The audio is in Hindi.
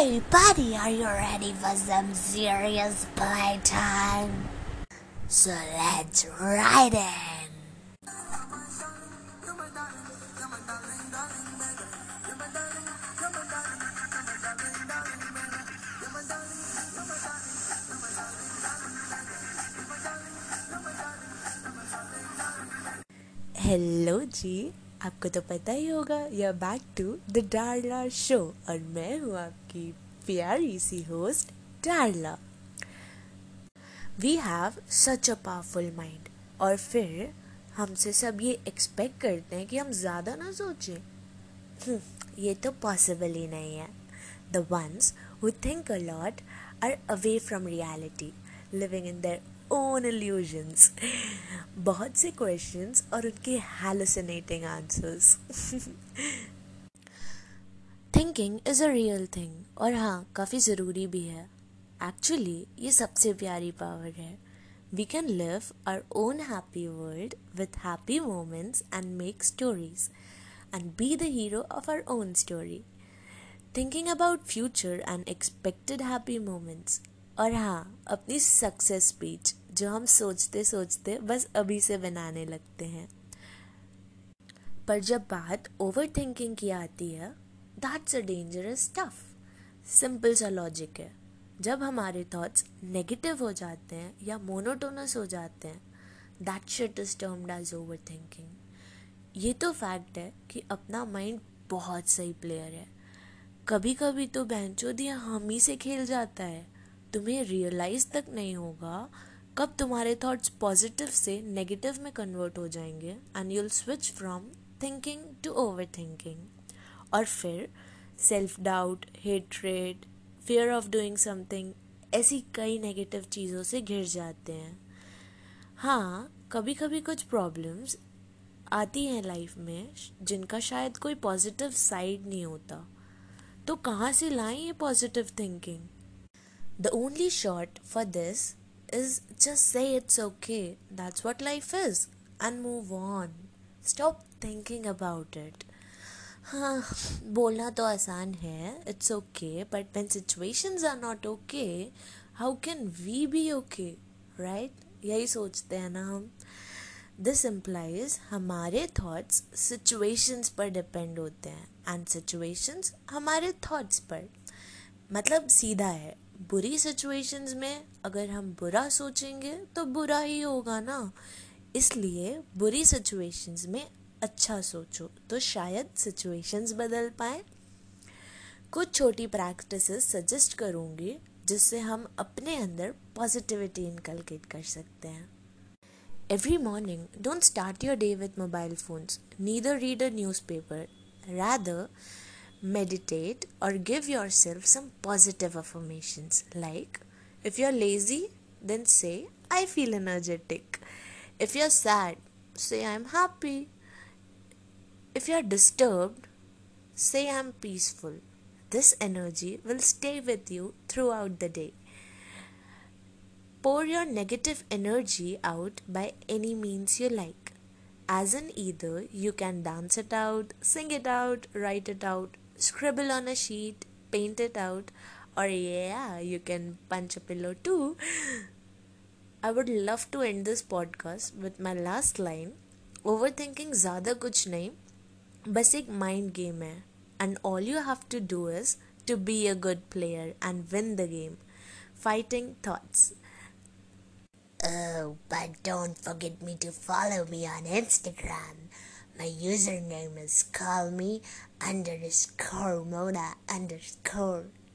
Hey, buddy, are you ready for some serious playtime? So let's ride in. Hello, G. आपको तो पता ही होगा you back to the Darla show और मैं हूँ आपकी प्यारी सी host Darla we have such a powerful mind और फिर हमसे सब ये एक्सपेक्ट करते हैं कि हम ज़्यादा ना सोचें। हम्म, ये तो पॉसिबल ही नहीं है। The ones who think a lot are away from reality living in their own illusions. बहुत से क्वेश्चंस और उनके hallucinating answers thinking is a real thing और हाँ काफ़ी ज़रूरी भी है. एक्चुअली ये सबसे प्यारी पावर है. We can live our own happy world with happy moments and make stories and be the hero of our own story thinking about future and expected happy moments और हाँ अपनी सक्सेस स्पीच जो हम सोचते सोचते बस अभी से बनाने लगते हैं। पर जब बात ओवर थिंकिंग की आती है that's a dangerous tough simple सा लॉजिक है। जब हमारे थॉट्स नेगेटिव हो जाते हैं या मोनोटोनस हो जाते हैं that shit is termed as overthinking ये तो फैक्ट है कि अपना माइंड बहुत सही प्लेयर है। कभी कभी तो बहनचो दिया हम ही से खेल जाता है। तुम्हें रियलाइज़ तक नहीं होगा कब तुम्हारे थॉट्स पॉजिटिव से नेगेटिव में कन्वर्ट हो जाएँगे? And you'll switch from thinking to overthinking और फिर self doubt hatred fear of doing something ऐसी कई नेगेटिव चीज़ों से घिर जाते हैं। हाँ कभी कभी कुछ प्रॉब्लम्स आती हैं लाइफ में, जिनका शायद कोई पॉजिटिव साइड नहीं होता। तो कहाँ से लाएँ ये positive thinking the only short for this is, just say it's okay. That's what life is. And move on. Stop thinking about it. हाँ बोलना तो आसान है it's okay but when situations are not okay how can we be okay right यही सोचते हैं ना हम दिस इम्प्लाइज हमारे थॉट्स सिचुएशंस पर डिपेंड होते हैं एंड सिचुएशंस हमारे थॉट्स पर मतलब सीधा है बुरी सिचुएशंस में अगर हम बुरा सोचेंगे तो बुरा ही होगा ना। इसलिए बुरी सिचुएशंस में अच्छा सोचो तो शायद सिचुएशंस बदल पाए। कुछ छोटी प्रैक्टिसेस सजेस्ट करूँगी, जिससे हम अपने अंदर पॉजिटिविटी इनकलकेट कर सकते हैं। Every morning don't start your day with mobile phones neither read a newspaper rather meditate or give yourself some positive affirmations. Like if you're lazy then say i feel energetic. If you're sad say i'm happy. If you're disturbed say i'm peaceful. This energy will stay with you throughout the day. Pour your negative energy out by any means you like. As in either you can dance it out sing it out write it out scribble on a sheet, paint it out, or yeah, you can punch a pillow too. I would love to end this podcast with my last line. Overthinking ज़्यादा कुछ नहीं बस एक माइंड गेम है and all you have to do is to be a good player and win the game. Fighting thoughts. Oh, but don't forget me to follow me on Instagram. My username is call me underscore Mona underscore